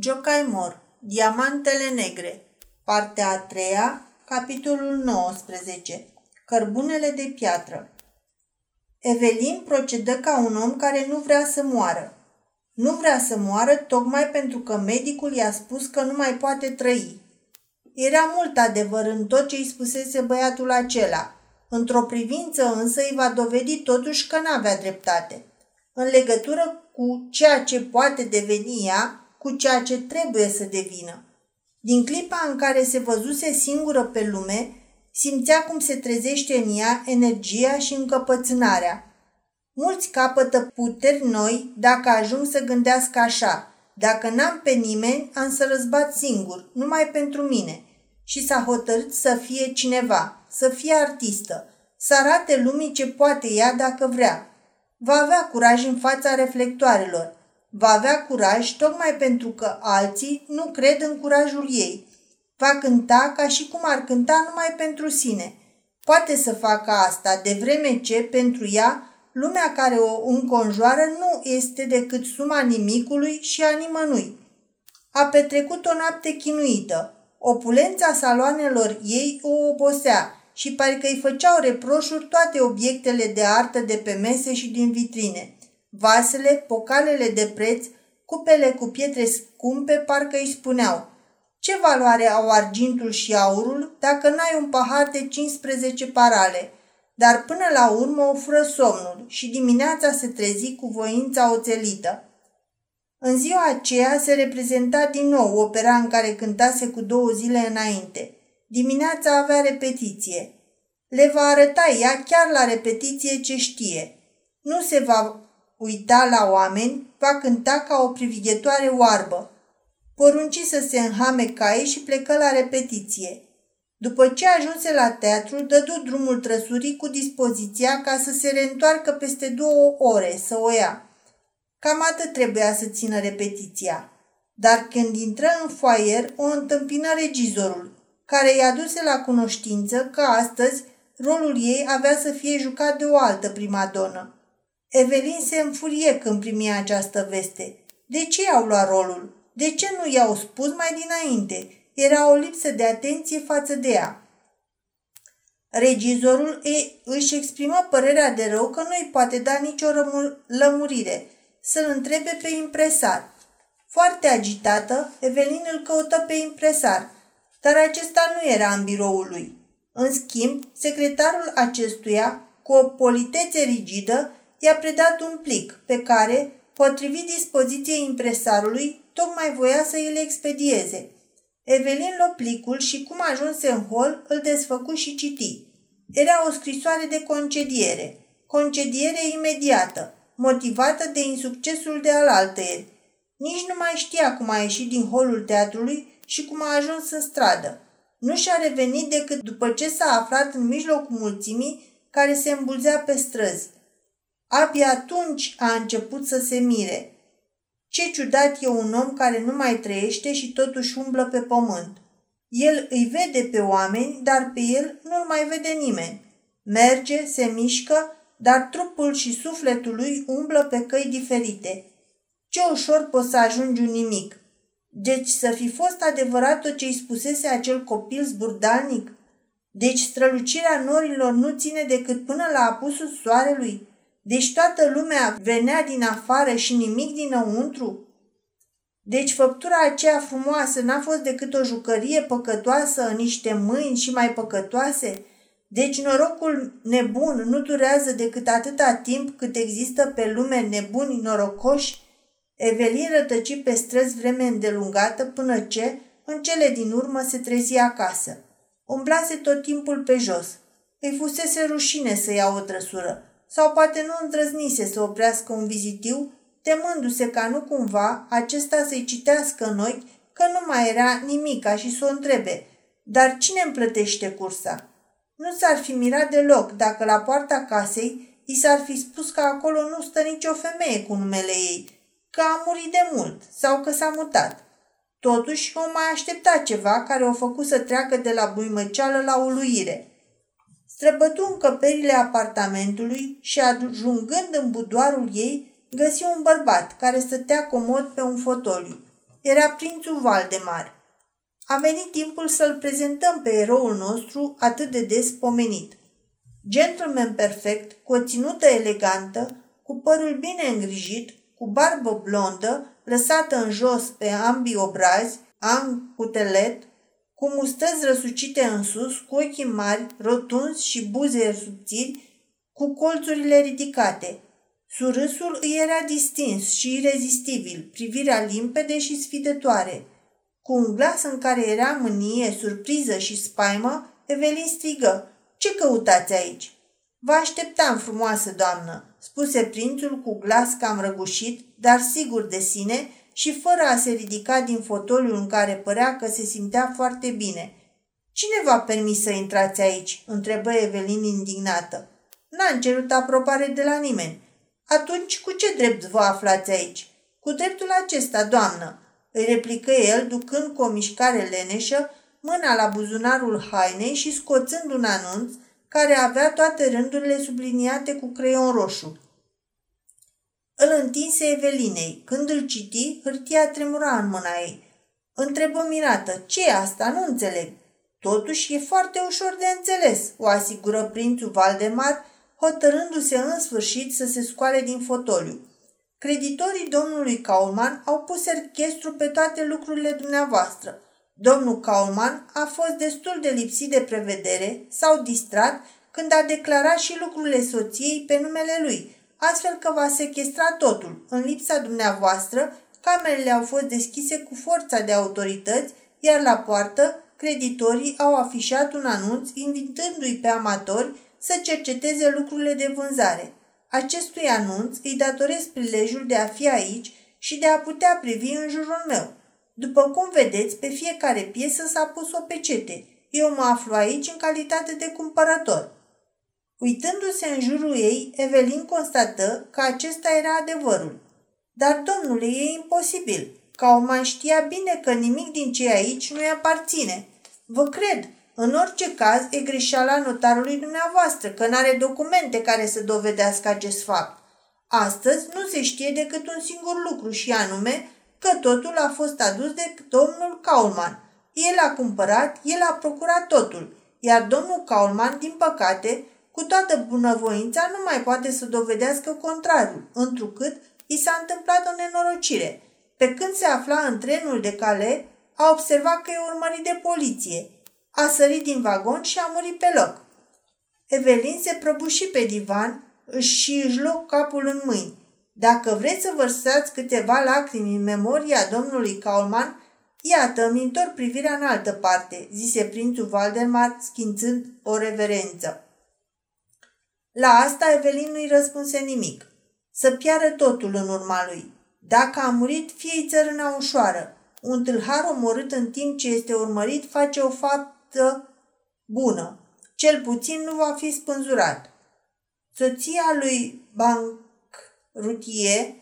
Jocaimor, Diamantele Negre, partea a treia, capitolul 19, Cărbunele de piatră. Evelin procedă ca un om care nu vrea să moară. Nu vrea să moară tocmai pentru că medicul i-a spus că nu mai poate trăi. Era mult adevăr în tot ce îi spusese băiatul acela. Într-o privință însă îi va dovedi totuși că n-avea dreptate. În legătură cu ceea ce poate deveni ea, cu ceea ce trebuie să devină. Din clipa în care se văzuse singură pe lume, simțea cum se trezește în ea energia și încăpățânarea. Mulți capătă puteri noi dacă ajung să gândească așa. Dacă n-am pe nimeni, am să răzbat singur, numai pentru mine. Și s-a hotărât să fie cineva, să fie artistă, să arate lumii ce poate ea dacă vrea. Va avea curaj în fața reflectoarelor, Va avea curaj tocmai pentru că alții nu cred în curajul ei. Va cânta ca și cum ar cânta numai pentru sine. Poate să facă asta, de vreme ce, pentru ea, lumea care o înconjoară nu este decât suma nimicului și a nimănui. A petrecut o noapte chinuită. Opulența saloanelor ei o obosea și parcă îi făceau reproșuri toate obiectele de artă de pe mese și din vitrine – Vasele, pocalele de preț, cupele cu pietre scumpe parcă îi spuneau Ce valoare au argintul și aurul dacă n-ai un pahar de 15 parale? Dar până la urmă o fură somnul și dimineața se trezi cu voința oțelită. În ziua aceea se reprezenta din nou opera în care cântase cu două zile înainte. Dimineața avea repetiție. Le va arăta ea chiar la repetiție ce știe. Nu se va uita la oameni, va cânta ca o privighetoare oarbă. Porunci să se înhame caie și plecă la repetiție. După ce ajunse la teatru, dădu drumul trăsurii cu dispoziția ca să se reîntoarcă peste două ore să o ia. Cam atât trebuia să țină repetiția. Dar când intră în foaier, o întâmpină regizorul, care i-a dus la cunoștință că astăzi rolul ei avea să fie jucat de o altă primadonă. Evelin se înfurie când primi această veste. De ce i-au luat rolul? De ce nu i-au spus mai dinainte? Era o lipsă de atenție față de ea. Regizorul își exprimă părerea de rău că nu-i poate da nicio lămurire, să-l întrebe pe impresar. Foarte agitată, Evelin îl căută pe impresar, dar acesta nu era în biroul lui. În schimb, secretarul acestuia, cu o politețe rigidă, i-a predat un plic pe care, potrivit dispoziției impresarului, tocmai voia să îl expedieze. Evelin luă plicul și cum ajunse în hol, îl desfăcu și citi. Era o scrisoare de concediere. Concediere imediată, motivată de insuccesul de alaltăieri. Nici nu mai știa cum a ieșit din holul teatrului și cum a ajuns în stradă. Nu și-a revenit decât după ce s-a aflat în mijlocul mulțimii care se îmbulzea pe străzi. Abia atunci a început să se mire. Ce ciudat e un om care nu mai trăiește și totuși umblă pe pământ. El îi vede pe oameni, dar pe el nu-l mai vede nimeni. Merge, se mișcă, dar trupul și sufletul lui umblă pe căi diferite. Ce ușor poți să ajungi un nimic. Deci să fi fost adevărat tot ce îi spusese acel copil zburdalnic? Deci strălucirea norilor nu ține decât până la apusul soarelui? Deci toată lumea venea din afară și nimic dinăuntru? Deci făptura aceea frumoasă n-a fost decât o jucărie păcătoasă în niște mâini și mai păcătoase? Deci norocul nebun nu durează decât atâta timp cât există pe lume nebuni norocoși? Evelin rătăci pe străzi vreme îndelungată până ce, în cele din urmă, se trezi acasă. Umblase tot timpul pe jos. Îi fusese rușine să ia o trăsură sau poate nu îndrăznise să oprească un vizitiu, temându-se ca nu cumva acesta să-i citească în ochi că nu mai era nimica și să o întrebe, dar cine îmi plătește cursa? Nu s-ar fi mirat deloc dacă la poarta casei i s-ar fi spus că acolo nu stă nicio femeie cu numele ei, că a murit de mult sau că s-a mutat. Totuși, o mai aștepta ceva care o făcut să treacă de la buimăceală la uluire – Străbătu încăperile apartamentului și, ajungând în budoarul ei, găsi un bărbat care stătea comod pe un fotoliu. era prințul Valdemar. A venit timpul să-l prezentăm pe eroul nostru atât de des pomenit. Gentleman perfect, cu o ținută elegantă, cu părul bine îngrijit, cu barbă blondă, lăsată în jos pe ambii obrazi, am cu telet, cu mustăți răsucite în sus, cu ochii mari, rotunzi și buze subțiri, cu colțurile ridicate. Surâsul îi era distins și irezistibil, privirea limpede și sfidătoare. Cu un glas în care era mânie, surpriză și spaimă, Evelin strigă, Ce căutați aici?" Vă așteptam, frumoasă doamnă," spuse prințul cu glas cam răgușit, dar sigur de sine și fără a se ridica din fotoliul în care părea că se simtea foarte bine. Cine v-a permis să intrați aici?" întrebă Evelin indignată. N-am cerut aprobare de la nimeni. Atunci, cu ce drept vă aflați aici? Cu dreptul acesta, doamnă, îi replică el, ducând cu o mișcare leneșă mâna la buzunarul hainei și scoțând un anunț care avea toate rândurile subliniate cu creion roșu. Îl întinse Evelinei. Când îl citi, hârtia tremura în mâna ei. Întrebă mirată, ce e asta? Nu înțeleg. Totuși e foarte ușor de înțeles, o asigură prințul Valdemar, hotărându-se în sfârșit să se scoale din fotoliu. Creditorii domnului Kaulman au pus orchestru pe toate lucrurile dumneavoastră. Domnul Kaulman a fost destul de lipsit de prevedere sau distrat când a declarat și lucrurile soției pe numele lui, astfel că va sequestra totul. În lipsa dumneavoastră, camerele au fost deschise cu forța de autorități, iar la poartă, creditorii au afișat un anunț invitându-i pe amatori să cerceteze lucrurile de vânzare. Acestui anunț îi datorez prilejul de a fi aici și de a putea privi în jurul meu. După cum vedeți, pe fiecare piesă s-a pus o pecete. Eu mă aflu aici în calitate de cumpărător. Uitându-se în jurul ei, Evelin constată că acesta era adevărul. Dar, domnule, e imposibil. mai știa bine că nimic din ce aici nu-i aparține. Vă cred, în orice caz, e greșeala notarului dumneavoastră, că n-are documente care să dovedească acest fapt. Astăzi nu se știe decât un singur lucru și anume că totul a fost adus de domnul Kaulman. El a cumpărat, el a procurat totul, iar domnul Kaulman, din păcate, cu toată bunăvoința, nu mai poate să dovedească contrariul, întrucât i s-a întâmplat o nenorocire. Pe când se afla în trenul de cale, a observat că e urmărit de poliție – a sărit din vagon și a murit pe loc. Evelin se prăbuși pe divan și își luă capul în mâini. Dacă vreți să vărsați câteva lacrimi în memoria domnului Kaulman, iată, îmi întorc privirea în altă parte, zise prințul Valdemar, schimțând o reverență. La asta Evelin nu-i răspunse nimic. Să piară totul în urma lui. Dacă a murit, fie-i țărâna ușoară. Un tâlhar omorât în timp ce este urmărit face o faptă faptă bună. Cel puțin nu va fi spânzurat. Soția lui Rutie,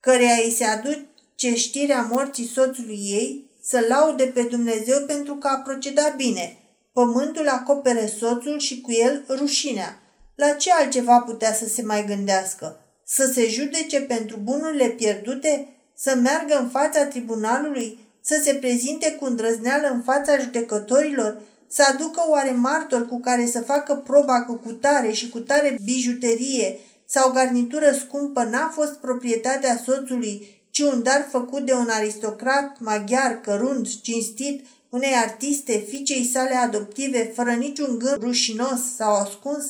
căreia îi se aduce știrea morții soțului ei, să laude pe Dumnezeu pentru că a procedat bine. Pământul acopere soțul și cu el rușinea. La ce altceva putea să se mai gândească? Să se judece pentru bunurile pierdute? Să meargă în fața tribunalului? Să se prezinte cu îndrăzneală în fața judecătorilor? să aducă oare martori cu care să facă proba că cu tare și cu tare bijuterie sau garnitură scumpă n-a fost proprietatea soțului, ci un dar făcut de un aristocrat maghiar cărunt, cinstit, unei artiste, fiicei sale adoptive, fără niciun gând rușinos sau ascuns,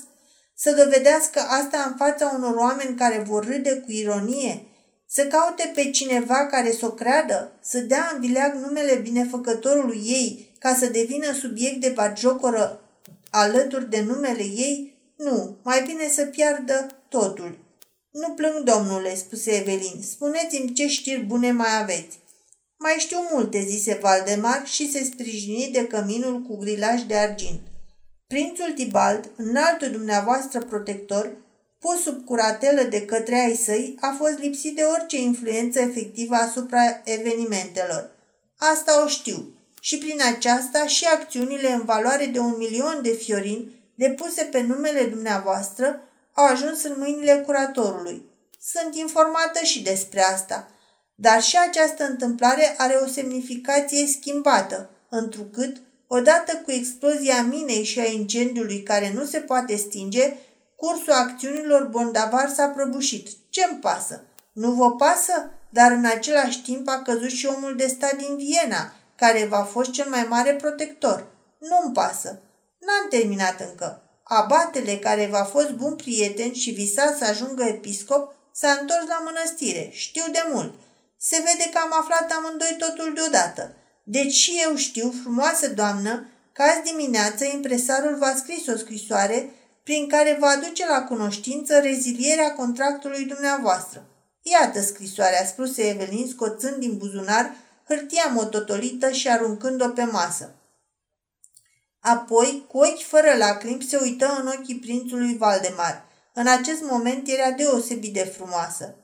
să dovedească asta în fața unor oameni care vor râde cu ironie, să caute pe cineva care să o creadă, să dea în vileag numele binefăcătorului ei, ca să devină subiect de bagiocoră alături de numele ei? Nu, mai bine să piardă totul. Nu plâng, domnule, spuse Evelin. Spuneți-mi ce știri bune mai aveți. Mai știu multe, zise Valdemar și se sprijini de căminul cu grilaj de argint. Prințul Tibald, înaltul dumneavoastră protector, pus sub curatelă de către ai săi, a fost lipsit de orice influență efectivă asupra evenimentelor. Asta o știu și prin aceasta și acțiunile în valoare de un milion de fiorini depuse pe numele dumneavoastră au ajuns în mâinile curatorului. Sunt informată și despre asta. Dar și această întâmplare are o semnificație schimbată, întrucât, odată cu explozia minei și a incendiului care nu se poate stinge, cursul acțiunilor bondavar s-a prăbușit. Ce-mi pasă? Nu vă pasă? Dar în același timp a căzut și omul de stat din Viena, care va fost cel mai mare protector. Nu-mi pasă. N-am terminat încă. Abatele, care v-a fost bun prieten și visa să ajungă episcop, s-a întors la mănăstire. Știu de mult. Se vede că am aflat amândoi totul deodată. Deci și eu știu, frumoasă doamnă, că azi dimineață impresarul v-a scris o scrisoare prin care va aduce la cunoștință rezilierea contractului dumneavoastră. Iată scrisoarea, spuse Evelin, scoțând din buzunar hârtia mototolită și aruncând-o pe masă. Apoi, cu ochi fără lacrimi, se uită în ochii prințului Valdemar. În acest moment era deosebit de frumoasă.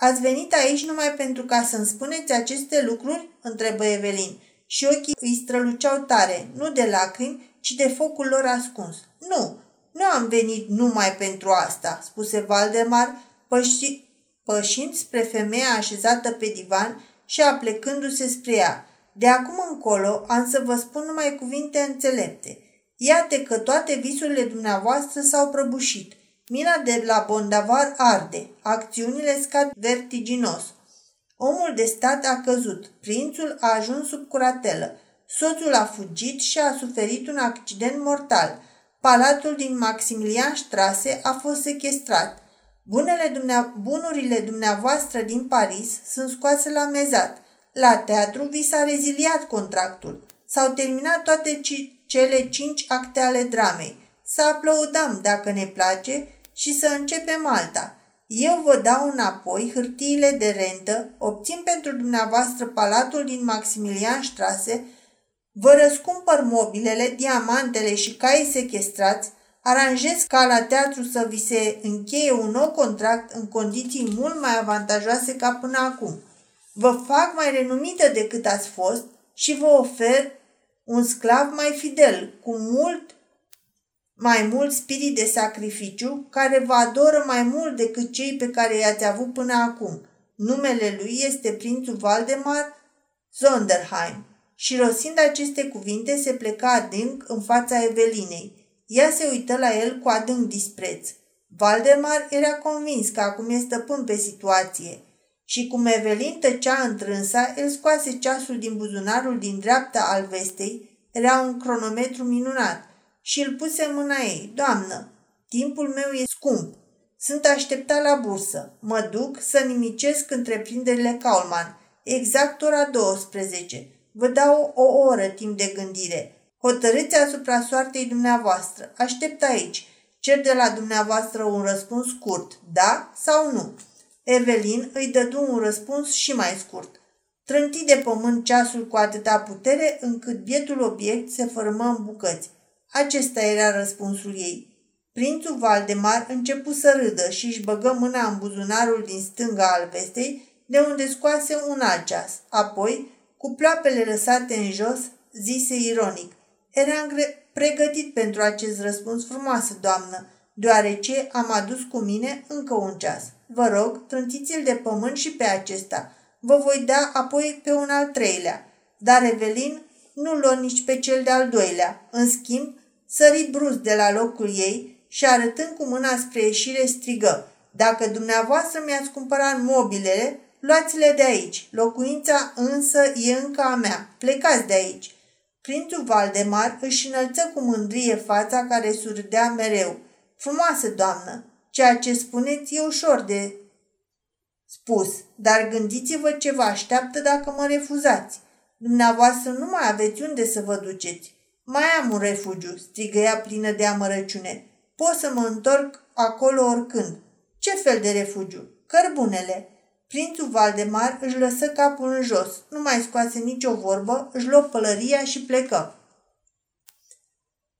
Ați venit aici numai pentru ca să-mi spuneți aceste lucruri?" întrebă Evelin. Și ochii îi străluceau tare, nu de lacrimi, ci de focul lor ascuns. Nu, nu am venit numai pentru asta," spuse Valdemar, păși, pășind spre femeia așezată pe divan și aplecându-se spre ea. De acum încolo am să vă spun numai cuvinte înțelepte. Iată că toate visurile dumneavoastră s-au prăbușit. Mina de la Bondavar arde, acțiunile scad vertiginos. Omul de stat a căzut, prințul a ajuns sub curatelă, soțul a fugit și a suferit un accident mortal. Palatul din Maximilian Strase a fost sequestrat. Bunele dumnea- bunurile dumneavoastră din Paris sunt scoase la mezat. La teatru vi s-a reziliat contractul. S-au terminat toate ci- cele cinci acte ale dramei. Să aplaudăm dacă ne place și să începem alta. Eu vă dau înapoi hârtiile de rentă, obțin pentru dumneavoastră palatul din Maximilian Strase, vă răscumpăr mobilele, diamantele și caii sequestrați, aranjez ca la teatru să vi se încheie un nou contract în condiții mult mai avantajoase ca până acum. Vă fac mai renumită decât ați fost și vă ofer un sclav mai fidel, cu mult mai mult spirit de sacrificiu, care vă adoră mai mult decât cei pe care i-ați avut până acum. Numele lui este prințul Valdemar Zonderheim. Și rosind aceste cuvinte, se pleca adânc în fața Evelinei. Ea se uită la el cu adânc dispreț. Valdemar era convins că acum e stăpân pe situație. Și cum Evelin tăcea întrânsa, el scoase ceasul din buzunarul din dreapta al vestei. Era un cronometru minunat și îl puse în mâna ei. Doamnă, timpul meu e scump. Sunt așteptat la bursă. Mă duc să nimicesc întreprinderile Kaulman. Exact ora 12. Vă dau o oră timp de gândire. Hotărâți asupra soartei dumneavoastră. Aștept aici. Cer de la dumneavoastră un răspuns scurt, da sau nu. Evelin îi dădu un răspuns și mai scurt. Trânti de pământ ceasul cu atâta putere încât bietul obiect se fărâmă în bucăți. Acesta era răspunsul ei. Prințul Valdemar începu să râdă și își băgă mâna în buzunarul din stânga al vestei, de unde scoase un alt ceas. Apoi, cu ploapele lăsate în jos, zise ironic. Eram pregătit pentru acest răspuns frumoasă, doamnă, deoarece am adus cu mine încă un ceas. Vă rog, trântiți-l de pământ și pe acesta. Vă voi da apoi pe un al treilea. Dar Evelin nu luă nici pe cel de-al doilea. În schimb, sări brusc de la locul ei și arătând cu mâna spre ieșire strigă. Dacă dumneavoastră mi-ați cumpărat mobilele, luați-le de aici. Locuința însă e încă a mea. Plecați de aici. Prințul Valdemar își înălță cu mândrie fața care surdea mereu. Frumoasă doamnă, ceea ce spuneți e ușor de spus, dar gândiți-vă ce vă așteaptă dacă mă refuzați. Dumneavoastră nu mai aveți unde să vă duceți. Mai am un refugiu, strigă ea plină de amărăciune. Pot să mă întorc acolo oricând. Ce fel de refugiu? Cărbunele. Prințul Valdemar își lăsă capul în jos, nu mai scoase nicio vorbă, își luă pălăria și plecă.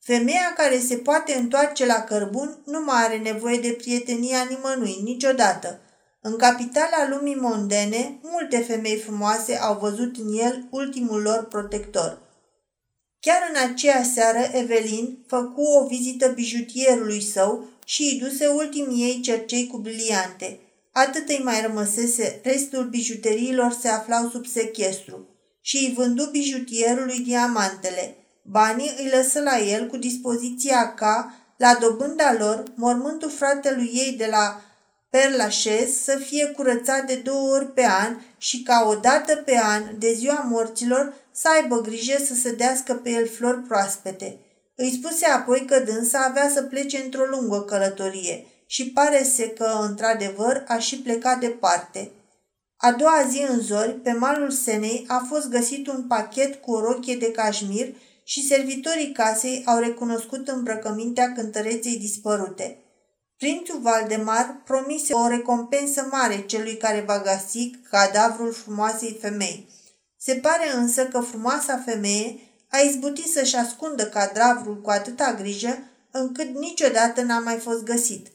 Femeia care se poate întoarce la cărbun nu mai are nevoie de prietenia nimănui, niciodată. În capitala lumii mondene, multe femei frumoase au văzut în el ultimul lor protector. Chiar în aceea seară, Evelin făcu o vizită bijutierului său și îi duse ultimii ei cercei cu briliante – atât îi mai rămăsese, restul bijuteriilor se aflau sub sechestru și îi vându bijutierului diamantele. Banii îi lăsă la el cu dispoziția ca, la dobânda lor, mormântul fratelui ei de la Perlașez să fie curățat de două ori pe an și ca o dată pe an, de ziua morților, să aibă grijă să se dească pe el flori proaspete. Îi spuse apoi că dânsa avea să plece într-o lungă călătorie și pare se că, într-adevăr, a și plecat departe. A doua zi în zori, pe malul Senei, a fost găsit un pachet cu o rochie de cașmir și servitorii casei au recunoscut îmbrăcămintea cântăreței dispărute. Prințul Valdemar promise o recompensă mare celui care va găsi cadavrul frumoasei femei. Se pare însă că frumoasa femeie a izbutit să-și ascundă cadavrul cu atâta grijă încât niciodată n-a mai fost găsit.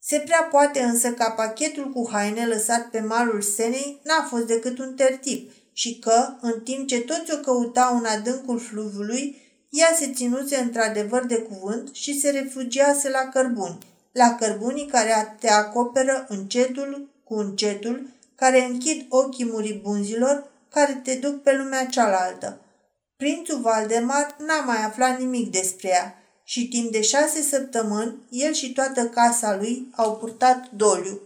Se prea poate însă ca pachetul cu haine lăsat pe malul Senei n-a fost decât un tertip și că, în timp ce toți o căutau în adâncul fluviului, ea se ținuse într-adevăr de cuvânt și se refugiase la cărbuni, la cărbunii care te acoperă încetul cu încetul, care închid ochii muribunzilor, care te duc pe lumea cealaltă. Prințul Valdemar n-a mai aflat nimic despre ea și timp de șase săptămâni el și toată casa lui au purtat doliu.